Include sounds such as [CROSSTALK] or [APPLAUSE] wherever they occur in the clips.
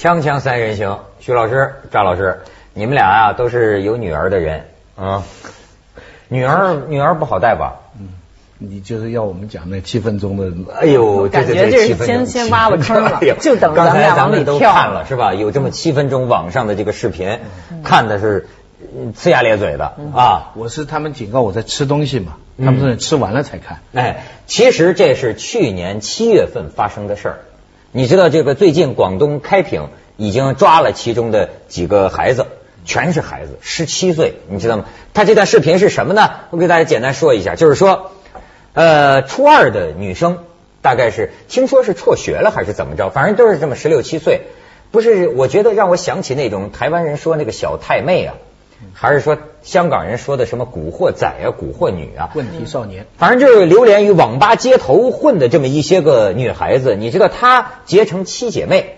锵锵三人行，徐老师、赵老师，你们俩啊都是有女儿的人啊，女儿女儿不好带吧？嗯，你就是要我们讲那七分钟的，哎呦，感觉这是先先挖了坑了，[LAUGHS] 就等咱们俩往里都看了是吧？有这么七分钟网上的这个视频，看的是呲牙咧嘴的啊！我是他们警告我在吃东西嘛，他们说吃完了才看。哎，其实这是去年七月份发生的事儿。你知道这个最近广东开平已经抓了其中的几个孩子，全是孩子，十七岁，你知道吗？他这段视频是什么呢？我给大家简单说一下，就是说，呃，初二的女生，大概是听说是辍学了还是怎么着，反正都是这么十六七岁，不是？我觉得让我想起那种台湾人说那个小太妹啊。还是说香港人说的什么古惑仔啊、古惑女啊？问题少年，反正就是流连于网吧街头混的这么一些个女孩子。你知道她结成七姐妹，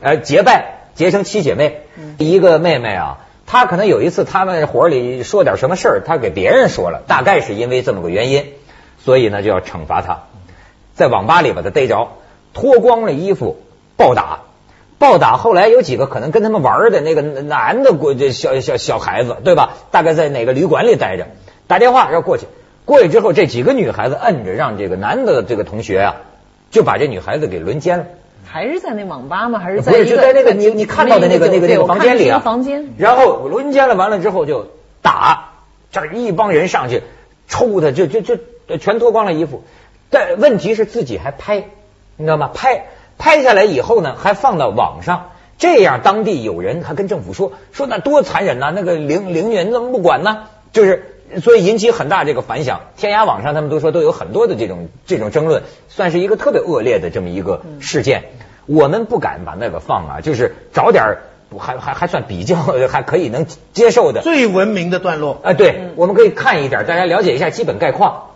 呃，结拜结成七姐妹。一个妹妹啊，她可能有一次他们伙里说点什么事儿，她给别人说了，大概是因为这么个原因，所以呢就要惩罚她，在网吧里把她逮着，脱光了衣服暴打。暴打，后来有几个可能跟他们玩的那个男的过这小小小孩子，对吧？大概在哪个旅馆里待着，打电话要过去。过去之后，这几个女孩子摁着，让这个男的这个同学啊，就把这女孩子给轮奸了。还是在那网吧吗？还是在不是就在那个你你看到的那个那个那个房间里啊？房间。然后轮奸了，完了之后就打，这一帮人上去抽他，就就就全脱光了衣服。但问题是自己还拍，你知道吗？拍。拍下来以后呢，还放到网上，这样当地有人还跟政府说说那多残忍呐，那个凌凌人怎么不管呢？就是所以引起很大这个反响。天涯网上他们都说都有很多的这种这种争论，算是一个特别恶劣的这么一个事件。我们不敢把那个放啊，就是找点还还还算比较还可以能接受的最文明的段落啊。对，我们可以看一点，大家了解一下基本概况。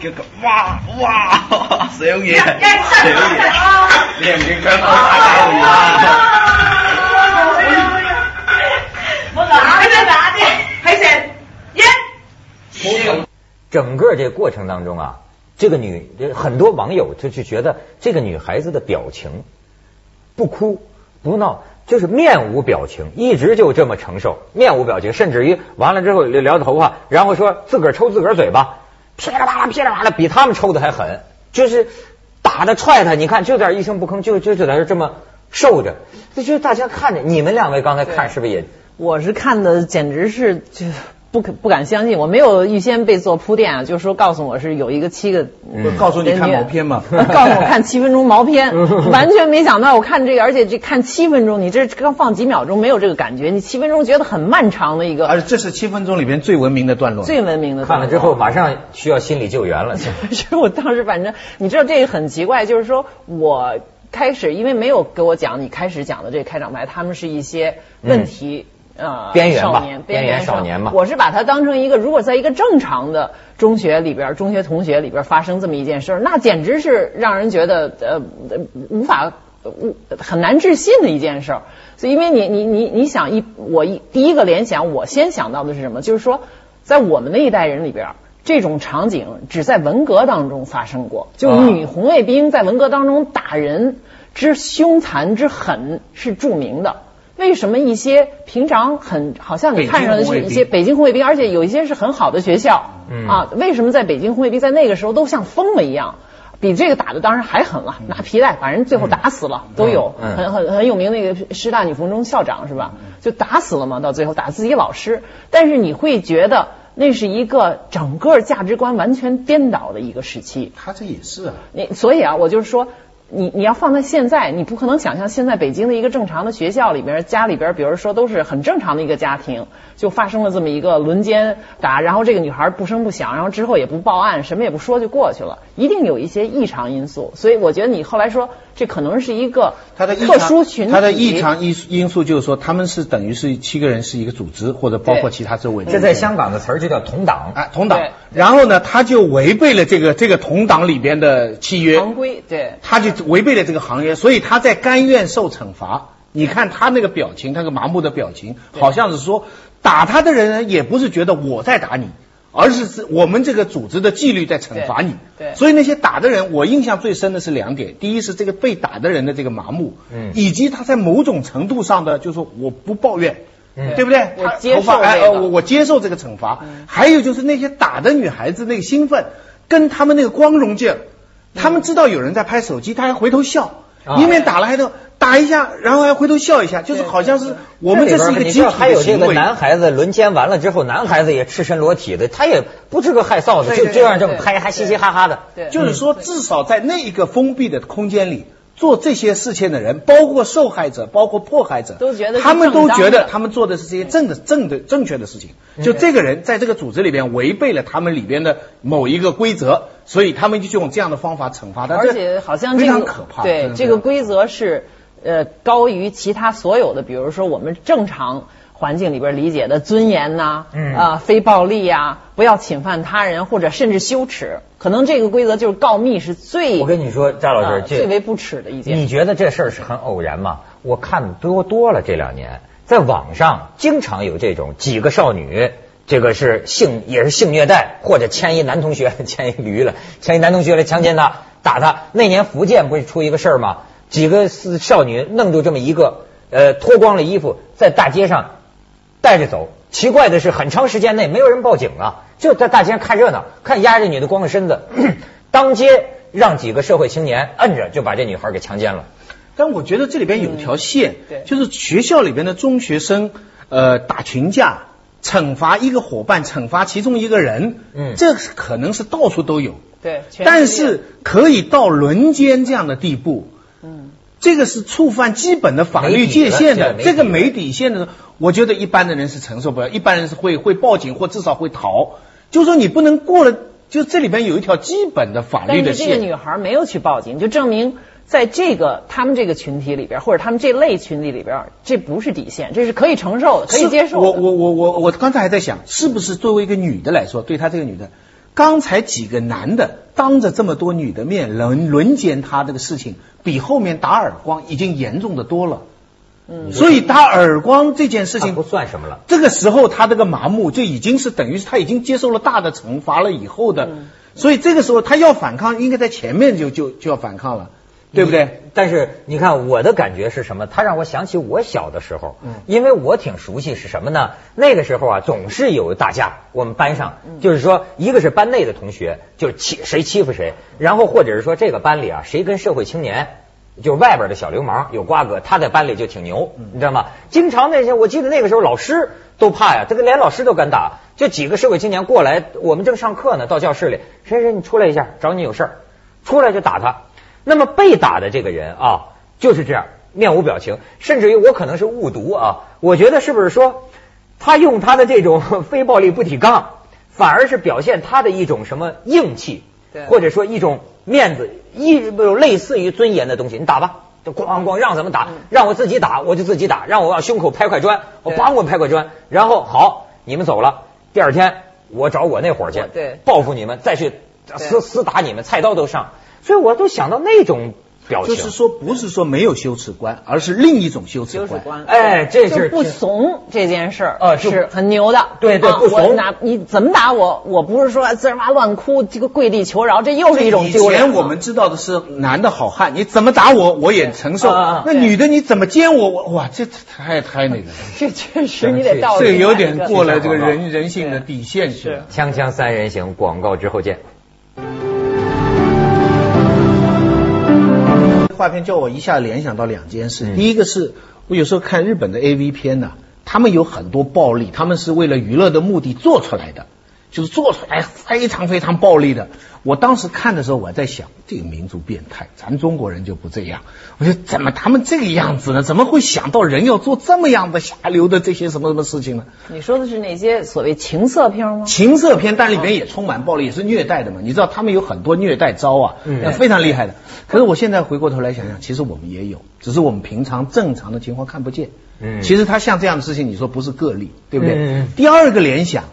叫佢哇哇上嘢，上嘢，你唔見佢打交啊？我打你打的，还是一。整个这过程当中啊，这个女很多网友就就觉得这个女孩子的表情不哭不闹，就是面无表情，一直就这么承受，面无表情，甚至于完了之后撩头发，然后说自个儿抽自个儿嘴巴。噼里啪啦，噼里啪啦，比他们抽的还狠，就是打的踹他，你看就点一声不吭，就就就在这这么受着，这就大家看着，你们两位刚才看是不是也？我是看的，简直是就。不可不敢相信，我没有预先被做铺垫啊，就是说告诉我是有一个七个，告诉你看毛片嘛，[LAUGHS] 告诉我看七分钟毛片，[LAUGHS] 完全没想到我看这个，而且这看七分钟，你这刚放几秒钟没有这个感觉，你七分钟觉得很漫长的一个，而且这是七分钟里边最文明的段落，最文明的段落。看了之后马上需要心理救援了。[LAUGHS] 其实我当时反正你知道这个很奇怪，就是说我开始因为没有给我讲你开始讲的这个开场白，他们是一些问题。呃，边缘吧，边缘少年嘛。我是把它当成一个，如果在一个正常的中学里边，中学同学里边发生这么一件事儿，那简直是让人觉得呃无法无很难置信的一件事儿。所以，因为你你你你想一我一第一个联想，我先想到的是什么？就是说，在我们那一代人里边，这种场景只在文革当中发生过，就女红卫兵在文革当中打人之凶残之狠是著名的。为什么一些平常很好像你看上的是一些北京红卫兵，而且有一些是很好的学校啊？为什么在北京红卫兵在那个时候都像疯了一样？比这个打的当然还狠了，拿皮带把人最后打死了都有，很很很有名那个师大女附中校长是吧？就打死了嘛，到最后打自己老师。但是你会觉得那是一个整个价值观完全颠倒的一个时期。他这也是啊，你所以啊，我就是说。你你要放在现在，你不可能想象现在北京的一个正常的学校里边，家里边，比如说都是很正常的一个家庭，就发生了这么一个轮奸打，然后这个女孩不声不响，然后之后也不报案，什么也不说就过去了，一定有一些异常因素。所以我觉得你后来说这可能是一个特殊群体。他的异常因因素就是说他们是等于是七个人是一个组织，或者包括其他周围。这在香港的词儿就叫同党啊，同党。然后呢，他就违背了这个这个同党里边的契约行规，对，他就。违背了这个行业，所以他在甘愿受惩罚。你看他那个表情，那个麻木的表情，好像是说打他的人也不是觉得我在打你，而是是我们这个组织的纪律在惩罚你。对对所以那些打的人，我印象最深的是两点：第一是这个被打的人的这个麻木，嗯以及他在某种程度上的，就是说我不抱怨。嗯对不对？我接受头发哎，这个呃我我接受这个惩罚。还有就是那些打的女孩子那个兴奋，跟他们那个光荣劲儿，他们知道有人在拍手机，他还回头笑，啊一面打了还都打一下，然后还回头笑一下，就是好像是我们这是一个里边你知道集体还有这个的。男孩子轮奸完了之后，男孩子也赤身裸体的，他也不是个害臊的，对对就就让这么对拍，还嘻嘻哈哈的。对，就是说，至少在那一个封闭的空间里。做这些事情的人，包括受害者，包括迫害者，都觉得是他们都觉得他们做的是这些正的、正的、正确的事情。就这个人在这个组织里边违背了他们里边的某一个规则，所以他们就用这样的方法惩罚他。而且好像非这个常可怕。对这个规则是呃高于其他所有的，比如说我们正常环境里边理解的尊严呐、嗯啊、非暴力呀、不要侵犯他人或者甚至羞耻，可能这个规则就是告密是最我跟你说，张老师，最为不耻的一件你觉得这事儿是很偶然吗？我看多多了这两年，在网上经常有这种几个少女，这个是性也是性虐待，或者牵一男同学 [LAUGHS] 牵一驴了，牵一男同学来强奸他，打他。那年福建不是出一个事儿吗？几个是少女弄住这么一个，呃，脱光了衣服在大街上带着走。奇怪的是，很长时间内没有人报警啊，就在大街上看热闹，看压着女的光着身子，[CLEARS THROAT] 当街让几个社会青年摁着就把这女孩给强奸了。但我觉得这里边有一条线，对就是学校里边的中学生，呃，打群架，惩罚一个伙伴，惩罚其中一个人，嗯这是可能是到处都有，对，但是可以到轮奸这样的地步，嗯，这个是触犯基本的法律界限的，这个没底线的，我觉得一般的人是承受不了，一般人是会会报警或至少会逃，就是说你不能过了，就这里边有一条基本的法律的线但是这个。女孩没有去报警，就证明在这个他们这个群体里边，或者他们这类群体里边，这不是底线，这是可以承受的，可以接受的。我我我我我刚才还在想，是不是作为一个女的来说，对她这个女的，刚才几个男的当着这么多女的面轮轮奸她这个事情，比后面打耳光已经严重的多了。嗯所以打耳光这件事情不算什么了。这个时候他这个麻木就已经是等于是他已经接受了大的惩罚了以后的，嗯所以这个时候他要反抗，应该在前面就就就要反抗了，对不对？但是你看我的感觉是什么？他让我想起我小的时候，嗯因为我挺熟悉是什么呢？那个时候啊，总是有打架，我们班上嗯就是说，一个是班内的同学，就是欺谁欺负谁，然后或者是说这个班里啊，谁跟社会青年。就是外边的小流氓有瓜葛，他在班里就挺牛，嗯你知道吗？经常那些，我记得那个时候老师都怕呀，这个连老师都敢打。就几个社会青年过来，我们正上课呢，到教室里，谁谁你出来一下，找你有事儿，出来就打他。那么被打的这个人啊，就是这样，面无表情，甚至于我可能是误读啊，我觉得是不是说他用他的这种 [LAUGHS] 非暴力不提杠，反而是表现他的一种什么硬气，或者说一种面子，一有类似于尊严的东西，你打吧。就咣咣让怎么打，让我自己打我就自己打，让我往胸口拍块砖，我对梆我拍块砖，然后好你们走了，第二天我找我那伙儿去，对。报复你们，再去厮厮打你们，菜刀都上，所以我都想到那种表情，就是说不是说没有羞耻观，而是另一种羞耻观。哎这是就不怂这件事儿，呃是很牛的。对对啊不怂你怎么打我？我不是说滋儿哇乱哭，这个跪地求饶，这又是一种以丢脸嘛。前我们知道的是男的好汉，你怎么打我我也承受那女的你怎么奸我我哇这太太那个了，[LAUGHS] 这确实你得到这有点过了这个人人性的底线去了。锵锵三人行广告之后见。画片叫我一下联想到两件事，嗯。第一个是我有时候看日本的 A V 片呢，他们有很多暴力，他们是为了娱乐的目的做出来的，就是做出来非常非常暴力的。我当时看的时候，我在想，这个民族变态，咱中国人就不这样。我说怎么他们这个样子呢？怎么会想到人要做这么样的下流的这些什么什么事情呢？你说的是那些所谓情色片吗？情色片，但里面也充满暴力，也是虐待的嘛。你知道他们有很多虐待招啊，嗯非常厉害的。可是我现在回过头来想想，其实我们也有，只是我们平常正常的情况看不见。嗯其实他像这样的事情，你说不是个例，对不对？嗯第二个联想，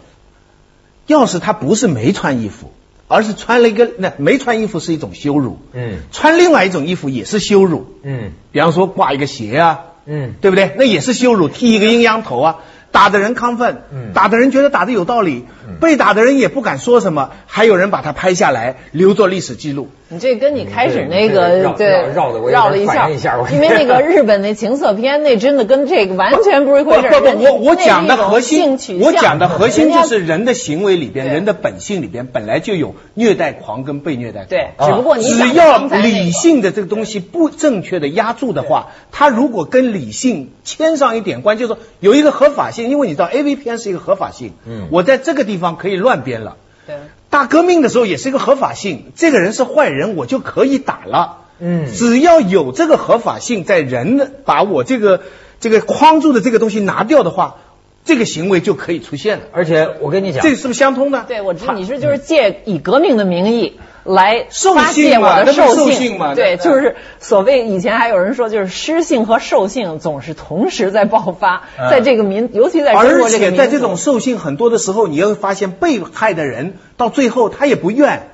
要是他不是没穿衣服，而是穿了一个，那没穿衣服是一种羞辱，嗯。穿另外一种衣服也是羞辱。嗯。比方说挂一个鞋啊，嗯。对不对？那也是羞辱，剃一个阴阳头啊，打的人亢奋，嗯。打的人觉得打的有道理，被打的人也不敢说什么，还有人把他拍下来留作历史记录。你这跟你开始那个绕对绕绕得我绕了一下，因为那个日本那情色片那真的跟这个完全不是一回事儿。不不，我我讲的核心我讲的核心就是人的行为里边，人的本性里边本来就有虐待狂跟被虐待狂。对，啊只不过你只要理性的这个东西不正确的压住的话，他如果跟理性牵上一点关，就是说有一个合法性，因为你知道 A V 片是一个合法性，嗯我在这个地方可以乱编了。对。大革命的时候也是一个合法性，这个人是坏人，我就可以打了。嗯只要有这个合法性，在人的把我这个这个框住的这个东西拿掉的话，这个行为就可以出现了。而且我跟你讲，这是不是相通的？对，我知道你是就是借以革命的名义来兽发泄我的兽兽性嘛对，就是所谓以前还有人说，就是诗性和兽性总是同时在爆发，嗯。在这个民，尤其在中而国这个民族且在这种兽性很多的时候，你会发现被害的人到最后他也不怨，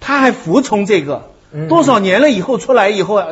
他还服从这个。嗯。多少年了以后出来以后，啊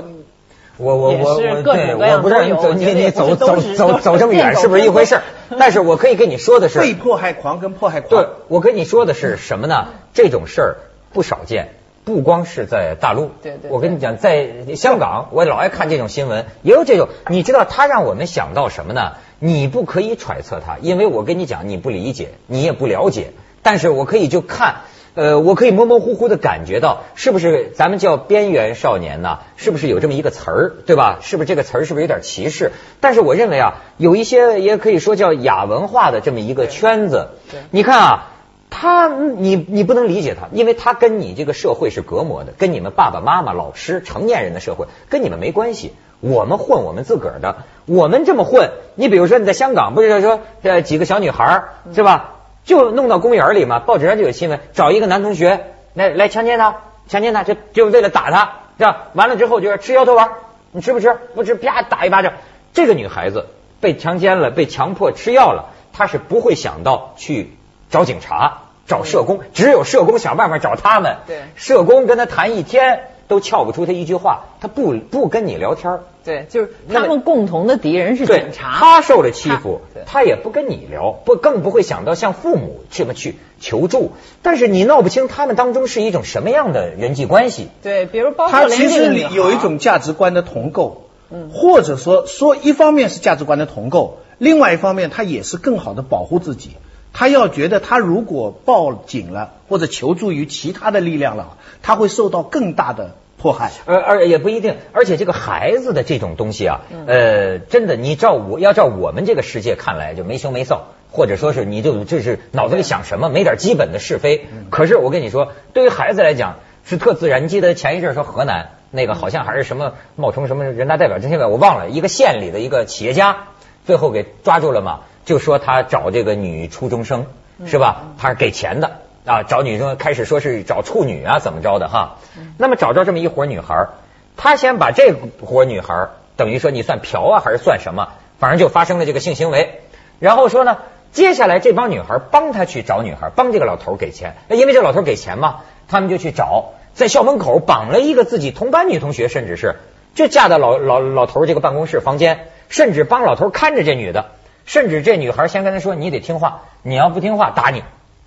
我我我是我我不知道你走你你走走走走这么远是不是一回事儿？但是我可以跟你说的是，被迫害狂跟迫害狂。对，我跟你说的是什么呢？这种事儿不少见，不光是在大陆。对对我跟你讲，在香港，我老爱看这种新闻，也有这种。你知道他让我们想到什么呢？你不可以揣测他，因为我跟你讲，你不理解，你也不了解。但是我可以就看。呃，我可以模模糊糊的感觉到，是不是咱们叫边缘少年呢？是不是有这么一个词儿，对吧？是不是这个词儿是不是有点歧视？但是我认为啊，有一些也可以说叫亚文化的这么一个圈子。你看啊，他你你不能理解他，因为他跟你这个社会是隔膜的，跟你们爸爸妈妈、老师、成年人的社会跟你们没关系。我们混我们自个儿的，我们这么混。你比如说你在香港，不是说这几个小女孩是吧？就弄到公园里嘛，报纸上就有新闻，找一个男同学来来强奸他，强奸他就就为了打他，是吧？完了之后就是吃摇头丸，你吃不吃？不吃，啪打一巴掌。这个女孩子被强奸了，被强迫吃药了，她是不会想到去找警察、找社工，只有社工想办法找他们。对社工跟他谈一天都撬不出他一句话，他不不跟你聊天儿对，就是他们共同的敌人是警察。他受了欺负他，他也不跟你聊，不更不会想到向父母这么去求助。但是你闹不清他们当中是一种什么样的人际关系。对，比如包括他其实里这个女孩有一种价值观的同构，嗯或者说说一方面是价值观的同构，另外一方面他也是更好的保护自己。他要觉得他如果报警了或者求助于其他的力量了，他会受到更大的迫害。而而也不一定，而且这个孩子的这种东西啊，呃，真的，你照我要照我们这个世界看来就没羞没臊，或者说是你就这是脑子里想什么，没点基本的是非。可是我跟你说，对于孩子来讲是特自然。你记得前一阵说河南那个好像还是什么冒充什么人大代表，这些个我忘了，一个县里的一个企业家，最后给抓住了嘛，就说他找这个女初中生是吧？他是给钱的。啊，找女生开始说是找处女啊，怎么着的哈？那么找着这么一伙女孩儿，他先把这伙女孩儿等于说你算嫖啊，还是算什么？反正就发生了这个性行为。然后说呢，接下来这帮女孩儿帮他去找女孩儿，帮这个老头儿给钱，因为这老头儿给钱嘛，他们就去找，在校门口绑了一个自己同班女同学，甚至是就架到老老老头儿这个办公室房间，甚至帮老头儿看着这女的，甚至这女孩儿先跟他说，你得听话，你要不听话打你。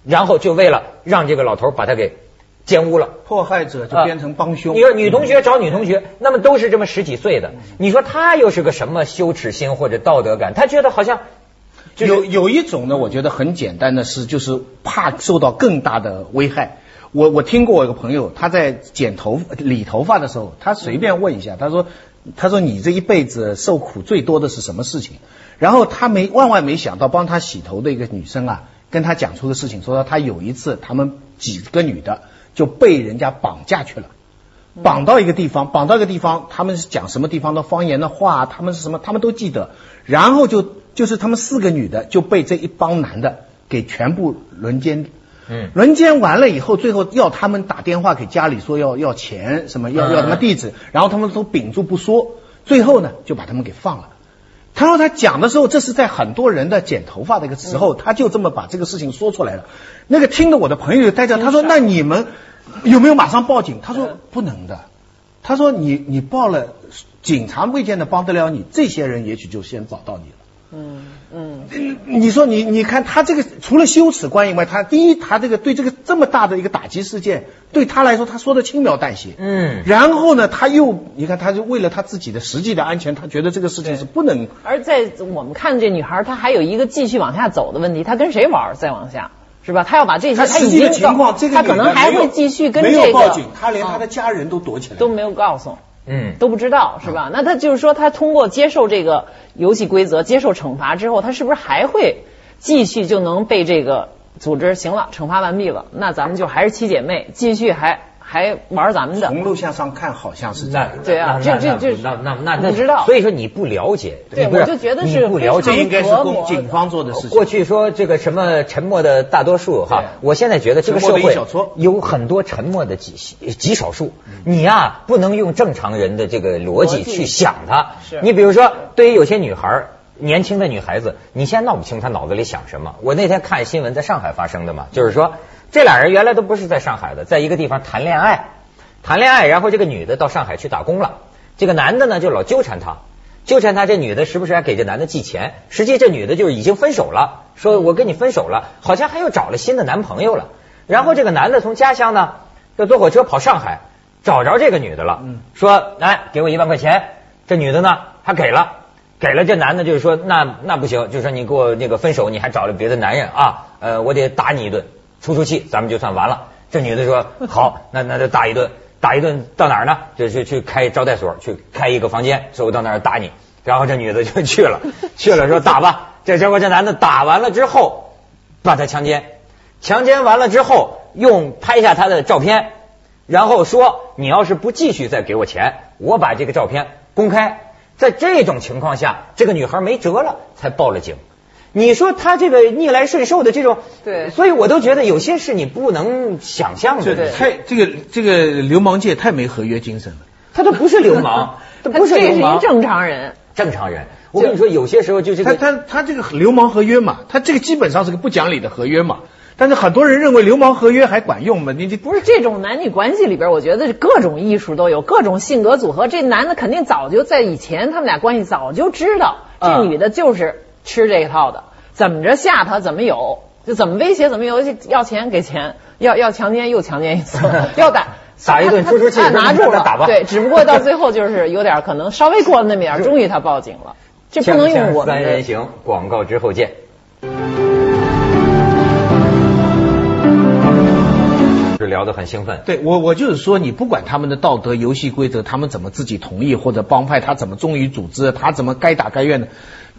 然后就为了让这个老头把他给奸污了，迫害者就变成帮凶。你说女同学找女同学，那么都是这么十几岁的，你说他又是个什么羞耻心或者道德感？他觉得好像就是有有一种呢，我觉得很简单的是，就是怕受到更大的危害。我我听过我一个朋友，他在剪头理头发的时候，他随便问一下，他说他说你这一辈子受苦最多的是什么事情？然后他没万万没想到，帮他洗头的一个女生啊，跟他讲出个事情，说他有一次他们几个女的就被人家绑架去了。绑到一个地方，绑到一个地方，他们是讲什么地方的方言的话，他们是什么，他们都记得。然后就就是他们四个女的就被这一帮男的给全部轮奸。嗯轮奸完了以后，最后要他们打电话给家里说要要钱，什么要要什么地址，然后他们都屏住不说，最后呢就把他们给放了。他说他讲的时候，这是在很多人的剪头发的一个时候，他就这么把这个事情说出来了。那个听的我的朋友就呆着，他说那你们有没有马上报警？他说不能的。他说你你报了，警察未见得帮得了你，这些人也许就先找到你了。嗯嗯，嗯你说你你看他这个除了羞耻观以外，他第一他这个对这个这么大的一个打击事件，对他来说他说的轻描淡写，嗯然后呢他又你看他就为了他自己的实际的安全，他觉得这个事情是不能而在我们看这女孩，她还有一个继续往下走的问题，她跟谁玩？再往下是吧？他要把这些，他实际的情况，这个他可能还会继续跟没这个有报警，他连他的嗯家人都躲起来都没有告诉。嗯，都不知道是吧？那他就是说，他通过接受这个游戏规则、接受惩罚之后，他是不是还会继续就能被这个组织行了，惩罚完毕了？那咱们就还是七姐妹，继续还还玩咱们的。从录像上看好像是这那样。对啊那这这这那那那那不知道所以说你不了解，对你不是我就觉得是不了解这应该是公警方做的事情。过去说这个什么沉默的大多数哈，我现在觉得这个社会有很多沉默的极极少数，你呀不能用正常人的这个逻辑去想它是。你比如说，对于有些女孩儿。年轻的女孩子，你现在闹不清她脑子里想什么。我那天看新闻，在上海发生的嘛，就是说这俩人原来都不是在上海的，在一个地方谈恋爱，谈恋爱，然后这个女的到上海去打工了，这个男的呢就老纠缠她，纠缠她，这女的时不时还给这男的寄钱，实际这女的就是已经分手了，说我跟你分手了，好像还又找了新的男朋友了。然后这个男的从家乡呢，就坐火车跑上海，找着这个女的了，说哎给我一万块钱，这女的呢还给了。给了这男的，就是说那那不行，就是说你给我那个分手，你还找了别的男人啊，呃，我得打你一顿，出出气，咱们就算完了。这女的说好，那那就打一顿，打一顿到哪儿呢？就是去开招待所，去开一个房间，说我到那儿打你。然后这女的就去了，去了说打吧。这结果这男的打完了之后，把她强奸，强奸完了之后，用拍下她的照片，然后说你要是不继续再给我钱，我把这个照片公开。在这种情况下，这个女孩没辙了，才报了警。你说他这个逆来顺受的这种，对所以我都觉得有些事你不能想象这的。太这个这个流氓界太没合约精神了。他都不是流氓，他 [LAUGHS] 他不是这是一流氓，正常人。正常人。我跟你说，有些时候就这他个，他他这个流氓合约嘛，他这个基本上是个不讲理的合约嘛。但是很多人认为流氓合约还管用吗？你这不是这种男女关系里边，我觉得是各种艺术都有，各种性格组合。这男的肯定早就在以前他们俩关系早就知道，这嗯女的就是吃这一套的，怎么着吓他怎么有，就怎么威胁怎么有，要钱给钱，要要强奸又强奸一次，[LAUGHS] 要打。[LAUGHS] 打一顿他出出气拿住了，打吧对，[LAUGHS] 只不过到最后就是有点可能稍微过了那么点，终于他报警了。这不能用我三人行，广告之后见。是聊得很兴奋，对我我就是说，你不管他们的道德游戏规则，他们怎么自己同意，或者帮派他怎么忠于组织，他怎么该打该怨的，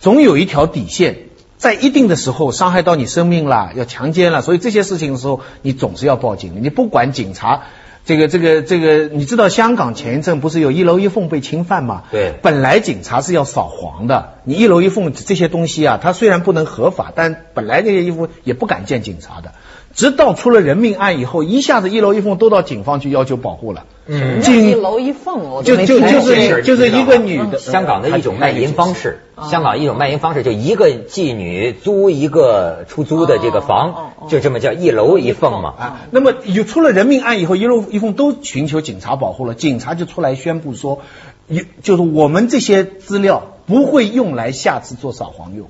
总有一条底线。在一定的时候伤害到你生命了，要强奸了，所以这些事情的时候，你总是要报警的。你不管警察，这个这个这个，你知道香港前一阵不是有一楼一凤被侵犯吗？对本来警察是要扫黄的，你一楼一凤这些东西啊，它虽然不能合法，但本来那些衣服也不敢见警察的。直到出了人命案以后，一下子一楼一凤都到警方去要求保护了。嗯叫一楼一凤，我就就没听过就是就是一个女的，香港的一种卖淫方式，哦香港一种卖淫方式，就一个妓女租一个出租的这个房，哦就这么叫一楼一凤嘛。啊，那么有出了人命案以后，一楼一凤都寻求警察保护了，警察就出来宣布说，有就是我们这些资料不会用来下次做扫黄用。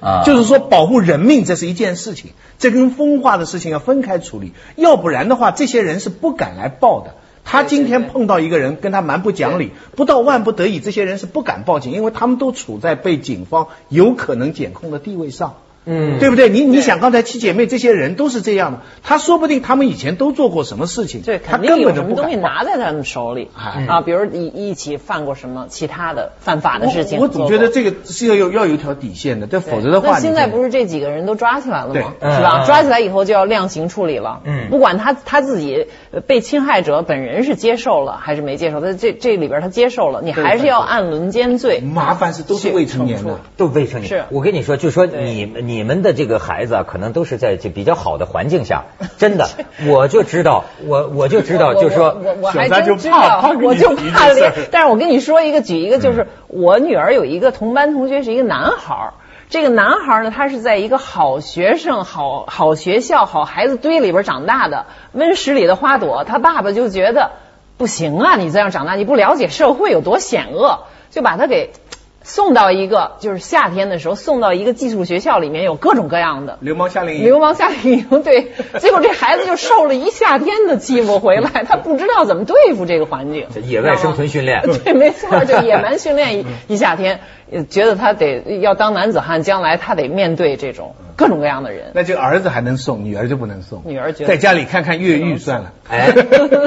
啊就是说保护人命这是一件事情，这跟风化的事情要分开处理，要不然的话，这些人是不敢来报的。他今天碰到一个人跟他蛮不讲理，不到万不得已，这些人是不敢报警，因为他们都处在被警方有可能检控的地位上。嗯对不对？你你想刚才七姐妹这些人都是这样的，他说不定他们以前都做过什么事情，对，他根本就不什么东西。拿在他们手里哎啊，比如一一起犯过什么其他的犯法的事情我我。总觉得这个是要有要有一条底线的，但否则的话，那现在不是这几个人都抓起来了吗？是吧？嗯抓起来以后就要量刑处理了。嗯不管他他自己呃被侵害者本人是接受了还是没接受，他这这里边他接受了，你还是要按轮奸罪。麻烦是都是未成年的。都未成年。是我跟你说，就说对你你们的这个孩子啊，可能都是在这比较好的环境下，真的，[LAUGHS] 我就知道，我我就知道，就是说我我我还小三就真知道怕我就怕。但是我跟你说一个，举一个，就是我女儿有一个同班同学是一个男孩儿。这个男孩儿呢，他是在一个好学生、好好学校、好孩子堆里边长大的，温室里的花朵。他爸爸就觉得不行啊，你这样长大，你不了解社会有多险恶，就把他给送到一个就是夏天的时候送到一个寄宿学校里面，有各种各样的。流氓夏令营，流氓夏令营，对，[LAUGHS] 结果这孩子就受了一夏天的欺负回来，[LAUGHS] 他不知道怎么对付这个环境，这野外生存训练，[LAUGHS] 对，没错，就野蛮训练一一夏天，呃觉得他得要当男子汉，将来他得面对这种各种各样的人。那就儿子还能送，女儿就不能送。女儿觉得在家里看看越狱算了。哎，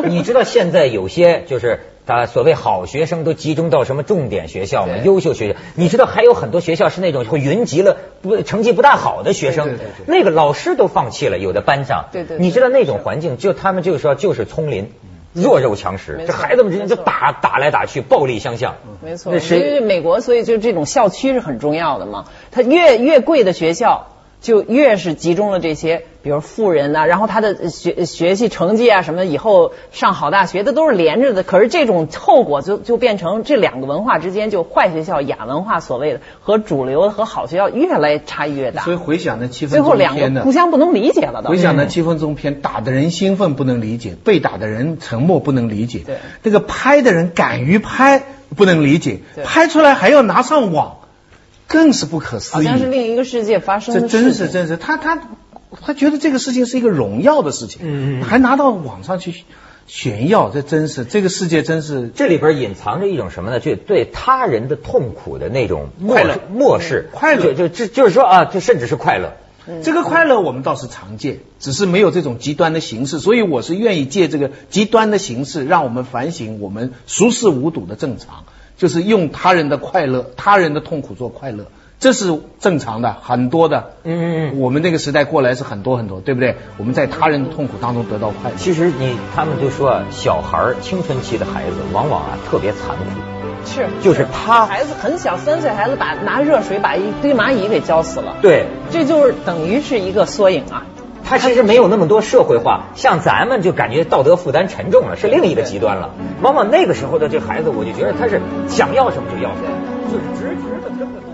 你知道现在有些就是他所谓好学生都集中到什么重点学校嘛？优秀学校，你知道还有很多学校是那种会云集了不成绩不大好的学生对对对，那个老师都放弃了，有的班上。对对对你知道那种环境，就他们就说就是丛林。弱肉强食，这孩子们之间就打打来打去，暴力相向。没错，那因为？美国，所以就这种校区是很重要的嘛。它越越贵的学校，就越是集中了这些，比如富人呐、然后他的学学习成绩啊什么，以后上好大学的都是连着的。可是这种后果就就变成这两个文化之间，就坏学校、亚文化所谓的和主流和好学校越来差异越大所以。回想那七分最后钟片呢两个互，相不能理解了都回。想那七分钟片，打的人兴奋不能理解，被打的人沉默不能理解，对那个拍的人敢于拍不能理解，拍出来还要拿上网，更是不可思议。好像是另一个世界发生这的事情。真是真是，他他他觉得这个事情是一个荣耀的事情，嗯嗯还拿到网上去炫耀，这真是这个世界真是这里边隐藏着一种什么呢？就对他人的痛苦的那种漠快乐漠视，快乐就就就就是说啊，就甚至是快乐。这个快乐我们倒是常见，只是没有这种极端的形式，所以我是愿意借这个极端的形式，让我们反省我们熟视无睹的正常，就是用他人的快乐、他人的痛苦做快乐，这是正常的，很多的。嗯嗯嗯。我们那个时代过来是很多很多，对不对？我们在他人的痛苦当中得到快乐。其实你他们就说啊，小孩儿青春期的孩子往往啊特别残酷，是就是他孩子很小，三岁孩子把拿热水把一堆蚂蚁给浇死了。对这就是等于是一个缩影啊。他其实没有那么多社会化，像咱们就感觉道德负担沉重了，是另一个极端了。往往那个时候的这孩子，我就觉得他是想要什么就要什么，就是直直的跟着。